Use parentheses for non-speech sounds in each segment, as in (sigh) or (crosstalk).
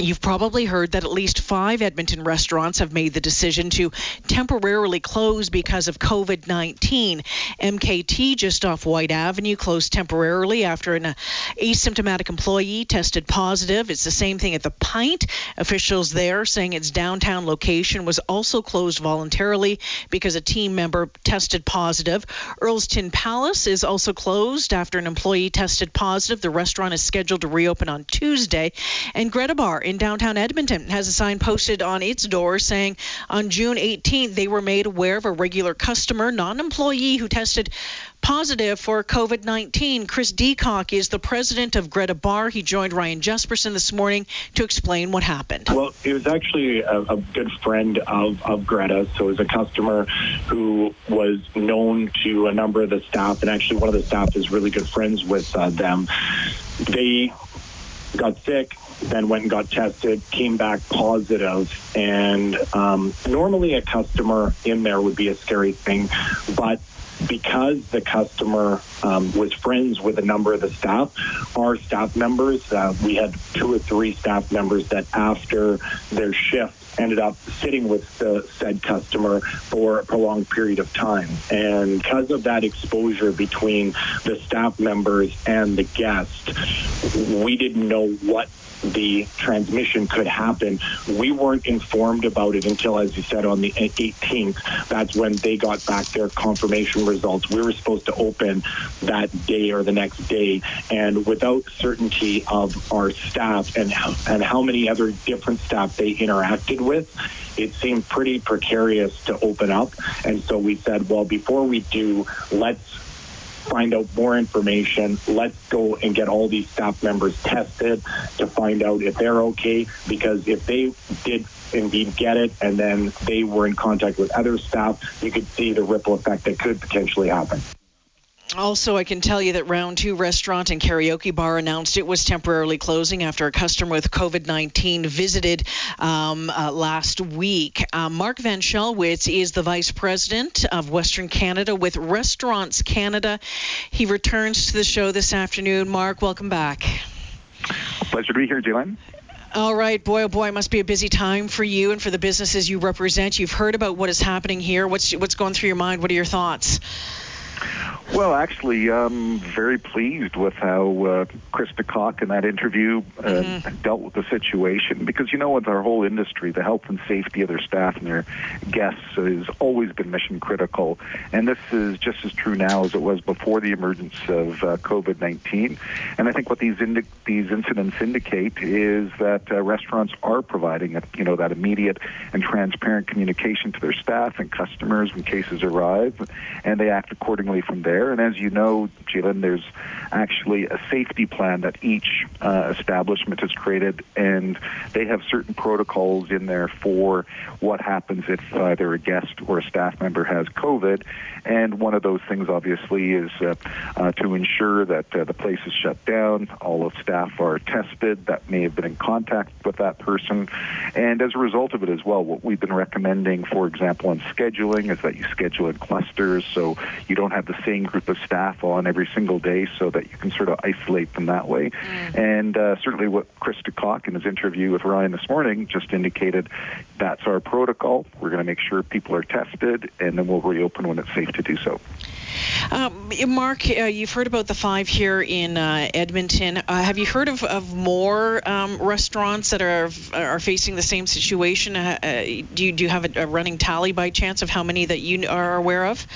You've probably heard that at least five Edmonton restaurants have made the decision to temporarily close because of COVID 19. MKT, just off Whyte Avenue, closed temporarily after an uh, asymptomatic employee tested positive. It's the same thing at the Pint. Officials there saying its downtown location was also closed voluntarily because a team member tested positive. Earl's Tin Palace is also closed after an employee tested positive. The restaurant is scheduled to reopen on Tuesday. And Greta Bar in downtown Edmonton has a sign posted on its door saying on June 18th they were made aware of a regular customer, non employee, who tested positive for COVID 19. Chris DeCock is the president of Greta Bar. He joined Ryan Jespersen this morning to explain what happened. Well, it was actually a, a good friend of, of Greta. So it was a customer who was known to a number of the staff, and actually one of the staff is really good friends with uh, them. They got sick, then went and got tested, came back positive. and um, normally a customer in there would be a scary thing, but because the customer um, was friends with a number of the staff, our staff members, uh, we had two or three staff members that after their shift ended up sitting with the said customer for a prolonged period of time. And because of that exposure between the staff members and the guest, we didn't know what the transmission could happen. We weren't informed about it until, as you said, on the 18th. That's when they got back their confirmation results. We were supposed to open that day or the next day, and without certainty of our staff and and how many other different staff they interacted with, it seemed pretty precarious to open up. And so we said, well, before we do, let's find out more information. Let's go and get all these staff members tested to find out if they're okay. Because if they did indeed get it and then they were in contact with other staff, you could see the ripple effect that could potentially happen. Also, I can tell you that Round 2 restaurant and karaoke bar announced it was temporarily closing after a customer with COVID 19 visited um, uh, last week. Uh, Mark von Schellwitz is the vice president of Western Canada with Restaurants Canada. He returns to the show this afternoon. Mark, welcome back. Pleasure to be here, Jalen. All right, boy, oh boy, it must be a busy time for you and for the businesses you represent. You've heard about what is happening here. What's what's going through your mind? What are your thoughts? Well, actually, I'm very pleased with how uh, Chris DeCock in that interview uh, mm-hmm. dealt with the situation because, you know, with our whole industry, the health and safety of their staff and their guests has always been mission critical. And this is just as true now as it was before the emergence of uh, COVID 19. And I think what these, indi- these incidents indicate is that uh, restaurants are providing, a, you know, that immediate and transparent communication to their staff and customers when cases arrive, and they act accordingly from there. And as you know, Jalen, there's actually a safety plan that each uh, establishment has created, and they have certain protocols in there for what happens if either a guest or a staff member has COVID. And one of those things, obviously, is uh, uh, to ensure that uh, the place is shut down, all of staff are tested that may have been in contact with that person. And as a result of it as well, what we've been recommending, for example, on scheduling is that you schedule in clusters so you don't have the same group of staff on every single day so that you can sort of isolate them that way. Mm. And uh, certainly what Chris DeCock in his interview with Ryan this morning just indicated that's our protocol. We're going to make sure people are tested and then we'll reopen when it's safe to do so. Um, Mark, uh, you've heard about the five here in uh, Edmonton. Uh, have you heard of, of more um, restaurants that are are facing the same situation? Uh, uh, do you do you have a, a running tally by chance of how many that you are aware of?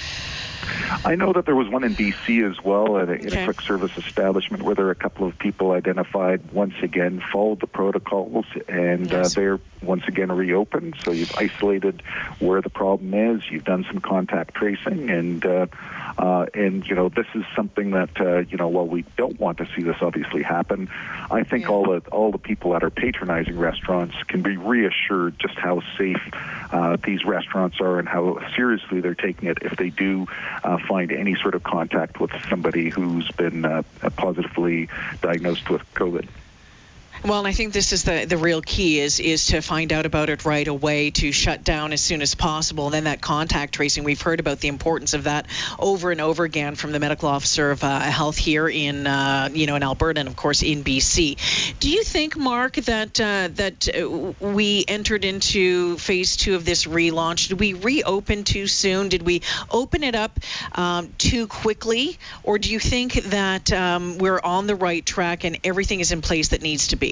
I know that there was one in BC as well at a, okay. in a quick service establishment where there were a couple of people identified once again followed the protocols and uh, yes. uh, they're once again reopened. So you've isolated where the problem is. You've done some contact tracing and uh, uh, and you know this is something that uh, you know while we don't want to see this obviously happen, I think yeah. all the all the people that are patronizing restaurants can be reassured just how safe uh, these restaurants are and how seriously they're taking it if they do uh, find any sort of contact with somebody who's been uh, positively diagnosed with COVID. Well, and I think this is the the real key is is to find out about it right away, to shut down as soon as possible, and then that contact tracing. We've heard about the importance of that over and over again from the medical officer of uh, health here in uh, you know in Alberta and of course in BC. Do you think, Mark, that uh, that uh, we entered into phase two of this relaunch? Did we reopen too soon? Did we open it up um, too quickly, or do you think that um, we're on the right track and everything is in place that needs to be?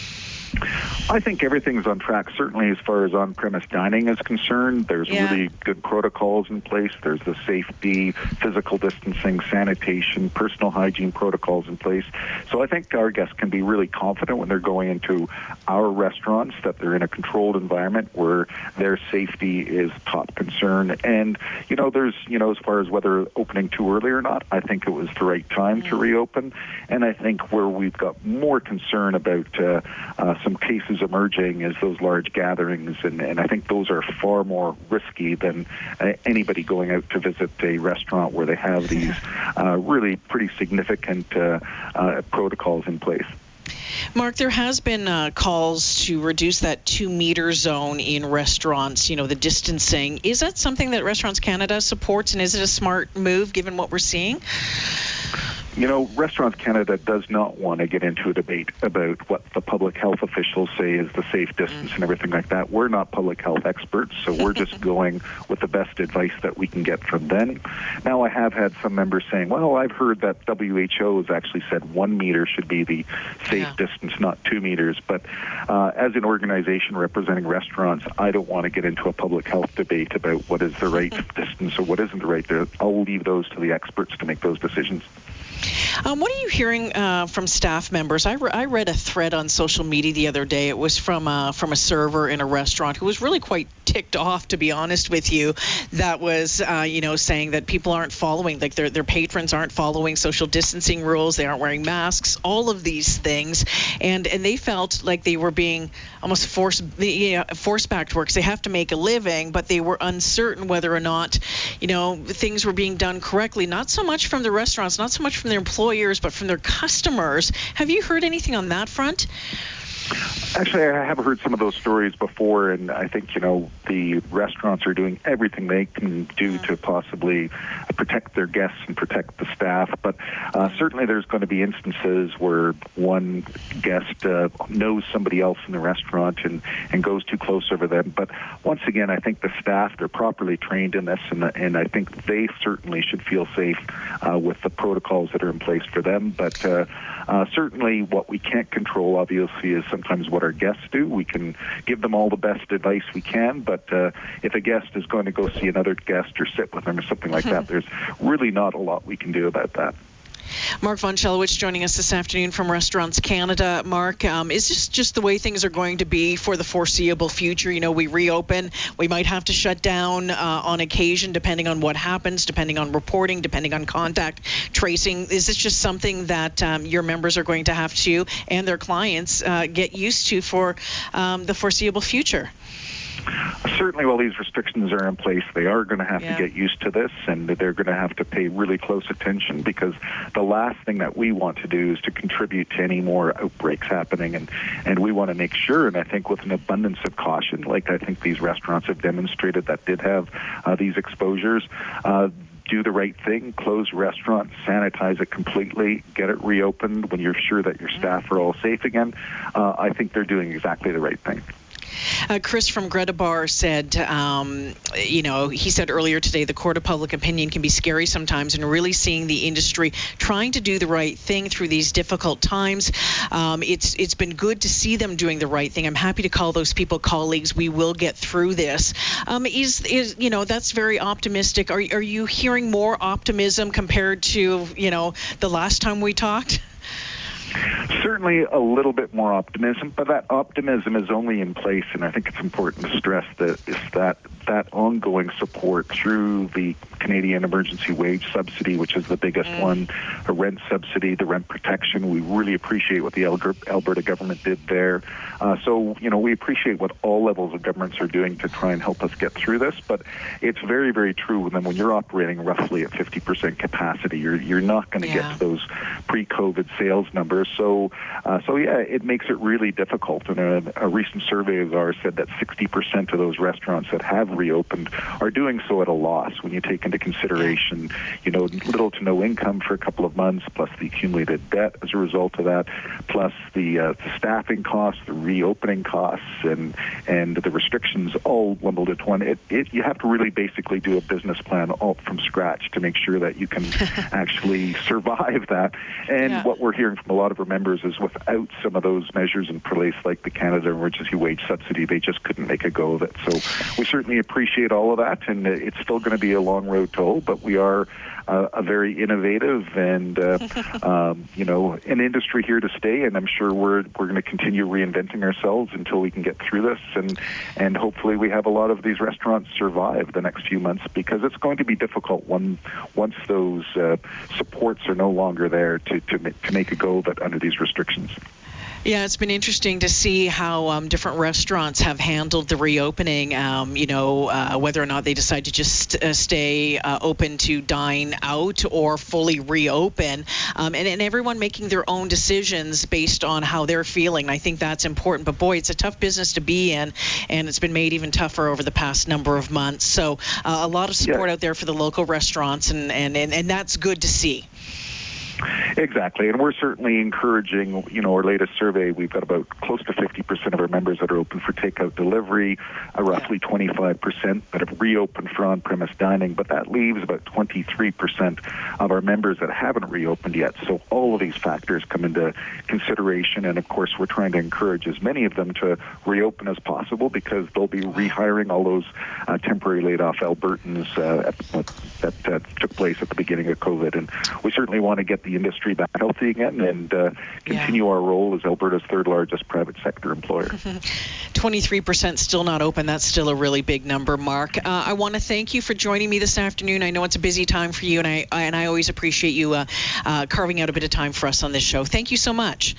I think everything's on track, certainly as far as on premise dining is concerned. There's Yeah. really good protocols in place. There's the safety, physical distancing, sanitation, personal hygiene protocols in place. So I think our guests can be really confident when they're going into our restaurants that they're in a controlled environment where their safety is top concern. And, you know, there's, you know, as far as whether opening too early or not, I think it was the right time to reopen. And I think where we've got more concern about uh, uh, some cases emerging is those large gatherings, and, and I think those are far more risky than uh, anybody going out to visit a restaurant where they have these uh, really pretty significant uh, uh, protocols in place. Mark, there has been uh, calls to reduce that two meter zone in restaurants, you know, the distancing. Is that something that Restaurants Canada supports, and is it a smart move given what we're seeing? You know, Restaurants Canada does not want to get into a debate about what the public health officials say is the safe distance and everything like that. We're not public health experts, so we're just (laughs) going with the best advice that we can get from them. Now, I have had some members saying, well, I've heard that WHO has actually said one meter should be the safe Yeah. distance, not two meters. But uh, as an organization representing restaurants, I don't want to get into a public health debate about what is the right (laughs) distance or what isn't the right. distance. I'll leave those to the experts to make those decisions. Um, what are you hearing uh, from staff members? I, re- I read a thread on social media the other day. It was from uh, from a server in a restaurant who was really quite ticked off, to be honest with you. That was, uh, you know, saying that people aren't following, like their their patrons aren't following social distancing rules. They aren't wearing masks. All of these things, and and they felt like they were being almost forced you know, forced back to work. They have to make a living, but they were uncertain whether or not, you know, things were being done correctly. Not so much from the restaurants, not so much from their employers, but from their customers. Have you heard anything on that front? Actually, I have heard some of those stories before, and I think you know the restaurants are doing everything they can do to possibly protect their guests and protect the staff. But uh, certainly, there's going to be instances where one guest uh, knows somebody else in the restaurant and and goes too close over them. But once again, I think the staff they're properly trained in this, and and I think they certainly should feel safe uh, with the protocols that are in place for them. But uh, uh, certainly, what we can't control, obviously, is sometimes what our guests do. We can give them all the best advice we can, but uh, if a guest is going to go see another guest or sit with them or something like that, there's really not a lot we can do about that. Mark von Schellwitz joining us this afternoon from Restaurants Canada. Mark, um, is this just the way things are going to be for the foreseeable future? You know, we reopen, we might have to shut down uh, on occasion, depending on what happens, depending on reporting, depending on contact tracing. Is this just something that um, your members are going to have to and their clients uh, get used to for um, the foreseeable future? Certainly, while these restrictions are in place, they are going to have Yeah. to get used to this, and they're going to have to pay really close attention because the last thing that we want to do is to contribute to any more outbreaks happening, and and we want to make sure, and I think with an abundance of caution, like I think these restaurants have demonstrated that did have uh, these exposures. Uh, do the right thing, close restaurants, sanitize it completely, get it reopened when you're sure that your staff are all safe again. Uh, I think they're doing exactly the right thing. Uh, Chris from Greta Bar said, um, you know, he said earlier today the court of public opinion can be scary sometimes, and really seeing the industry trying to do the right thing through these difficult times. Um, it's it's been good to see them doing the right thing. I'm happy to call those people colleagues. We will get through this. Um, is is you know that's very optimistic. Are are you hearing more optimism compared to you know the last time we talked? (laughs) Certainly a little bit more optimism, but that optimism is only in place, and I think it's important to stress that is that that ongoing support through the Canadian Emergency Wage Subsidy, which is the biggest one, a rent subsidy, the rent protection. We really appreciate what the Alberta government did there. Uh, so, you know, we appreciate what all levels of governments are doing to try and help us get through this. But it's very, very true. Then when you're operating roughly at 50% capacity, you're you're not going to Yeah. get to those pre-COVID sales numbers. So, uh, so yeah, it makes it really difficult. And a, a recent survey of ours said that 60% of those restaurants that have reopened are doing so at a loss when you take into consideration, you know, little to no income for a couple of months, plus the accumulated debt as a result of that, plus the, uh, the staffing costs, the reopening costs, and and the restrictions all bundled into one. It, it you have to really basically do a business plan all from scratch to make sure that you can (laughs) actually survive that. And yeah. what we're hearing from a lot of our members is without some of those measures in place, like the Canada Emergency Wage Subsidy, they just couldn't make a go of it. So we certainly appreciate all of that, and it's still going to be a long road to hoe, but we are uh, a very innovative and uh, (laughs) um, you know an industry here to stay. And I'm sure we're we're going to continue reinventing ourselves until we can get through this, and and hopefully we have a lot of these restaurants survive the next few months because it's going to be difficult when once those uh, supports are no longer there to to, to make a go of it under these restrictions. Yeah, it's been interesting to see how um, different restaurants have handled the reopening. Um, you know, uh, whether or not they decide to just uh, stay uh, open to dine out or fully reopen, um, and, and everyone making their own decisions based on how they're feeling. I think that's important. But boy, it's a tough business to be in, and it's been made even tougher over the past number of months. So uh, a lot of support yeah. out there for the local restaurants, and, and, and, and that's good to see. Exactly, and we're certainly encouraging. You know, our latest survey, we've got about close to 50% of our members that are open for takeout delivery, uh, roughly 25% that have reopened for on-premise dining, but that leaves about 23% of our members that haven't reopened yet. So all of these factors come into consideration, and of course, we're trying to encourage as many of them to reopen as possible because they'll be rehiring all those uh, temporary laid-off Albertans uh, at, that uh, took place at the beginning of COVID, and we certainly want to get the the industry back healthy again and uh, continue yeah. our role as Alberta's third largest private sector employer. (laughs) 23% still not open. That's still a really big number, Mark. Uh, I want to thank you for joining me this afternoon. I know it's a busy time for you, and I and I always appreciate you uh, uh carving out a bit of time for us on this show. Thank you so much.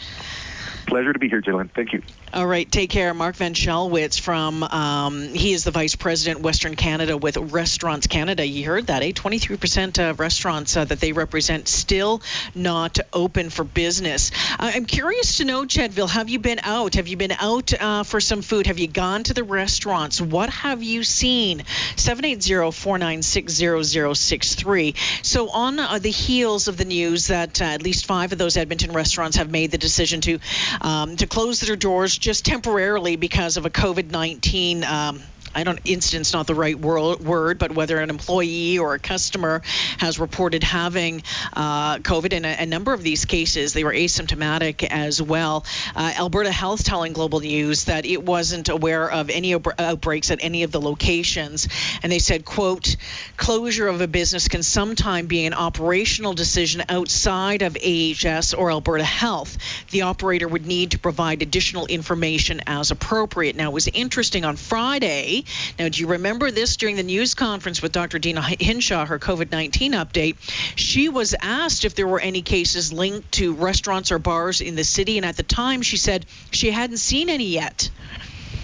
Pleasure to be here, Jalen. Thank you. All right, take care. Mark von Schellwitz from, um, he is the Vice President, Western Canada with Restaurants Canada. You heard that, eh? 23% of restaurants uh, that they represent still not open for business. Uh, I'm curious to know, Chedville, have you been out? Have you been out uh, for some food? Have you gone to the restaurants? What have you seen? 780-496-0063. So on uh, the heels of the news that uh, at least five of those Edmonton restaurants have made the decision to um, to close their doors just temporarily because of a COVID 19 um, I don't incident's not the right word, but whether an employee or a customer has reported having uh, COVID. In a, a, number of these cases, they were asymptomatic as well. Uh, Alberta Health telling Global News that it wasn't aware of any outbreaks at any of the locations, and they said, "quote Closure of a business can sometimes be an operational decision outside of AHS or Alberta Health. The operator would need to provide additional information as appropriate." Now, it was interesting on Friday. Now, do you remember this during the news conference with Dr. Deena Hinshaw, her COVID 19 update? She was asked if there were any cases linked to restaurants or bars in the city, and at the time she said she hadn't seen any yet.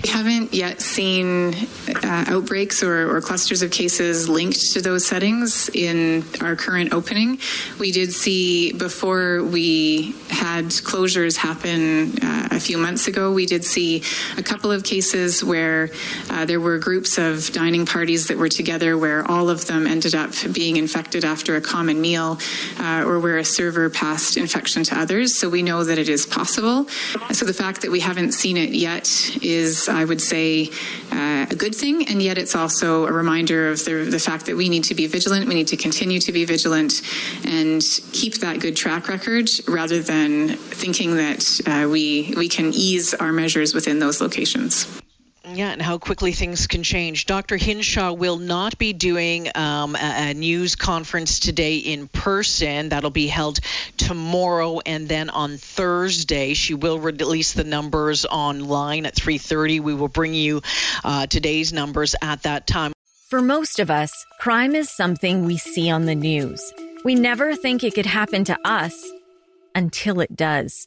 We haven't yet seen uh, outbreaks or, or, clusters of cases linked to those settings in our current opening. We did see before we had closures happen uh, a few months ago, we did see a couple of cases where uh, there were groups of dining parties that were together where all of them ended up being infected after a common meal uh, or where a server passed infection to others. So we know that it is possible. So the fact that we haven't seen it yet is I would say, uh, a good thing, and yet it's also a reminder of the, the fact that we need to be vigilant. We need to continue to be vigilant and keep that good track record rather than thinking that uh, we we can ease our measures within those locations. Yeah, and how quickly things can change. Dr. Hinshaw will not be doing um, a, a, news conference today in person. That'll be held tomorrow and then on Thursday. She will release the numbers online at 3:30. We will bring you uh, today's numbers at that time. For most of us, crime is something we see on the news. We never think it could happen to us until it does.